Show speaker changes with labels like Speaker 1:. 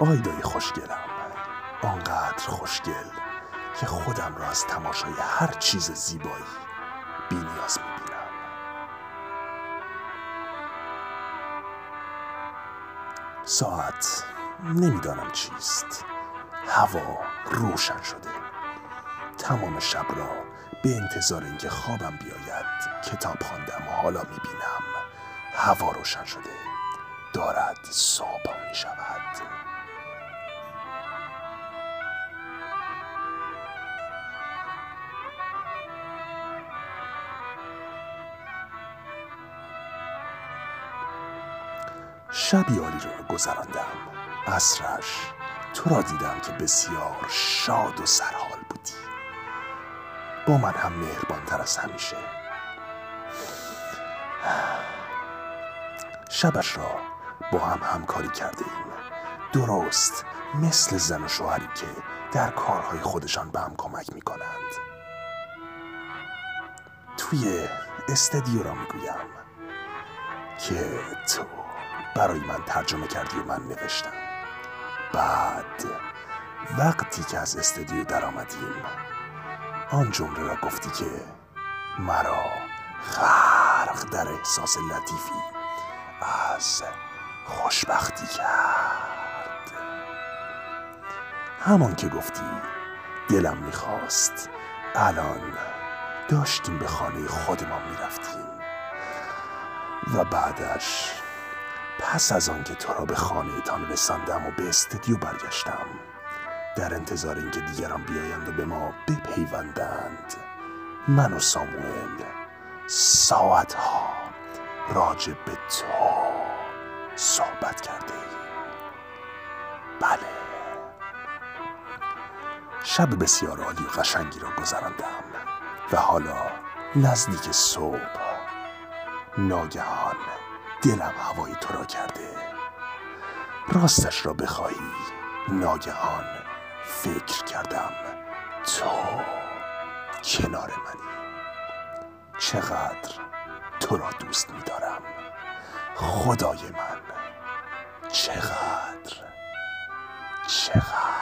Speaker 1: آیدای خوشگلم. آنقدر خوشگل که خودم را از تماشای هر چیز زیبایی بی نیاز می‌بینم. ساعت نمی‌دانم چیست. هوا روشن شده. تمام شب را به انتظار اینکه خوابم بیاید کتاب خواندم و حالا می‌بینم. هوا روشن شده. دارد صبح می شود شبی عالی را گذراندم. عصرش تو را دیدم که بسیار شاد و سرحال بودی. با من هم مهربانتر از همیشه. شبش را با هم همکاری کرده ایم درست مثل زن و شوهری که در کارهای خودشان به هم کمک می کنند توی استدیو را می‌گویم که تو برای من ترجمه کردی و من نوشتم. بعد وقتی که از استودیو در آمدیم آن جمله را گفتی که مرا غرق در احساس لطیفی از خوشبختی کرد. همان که گفتی دلم می‌خواست الان داشتیم به خانه خودمان می‌رفتیم و بعدش پس از آنکه تو را به خانه تان رساندم و به استدیو برگشتم در انتظار اینکه دیگران بیایند و به ما بپیوندند من و ساموئل ساعتها راجع به تو صحبت کرده بله. شب بسیار عالی و قشنگی را گذراندم و حالا نزدیک صبح ناگهان دلم هوای تو را کرده. راستش را بخواهی ناگهان فکر کردم تو کنار منی. چقدر تو را دوست میدارم. خدای من چقدر چقدر.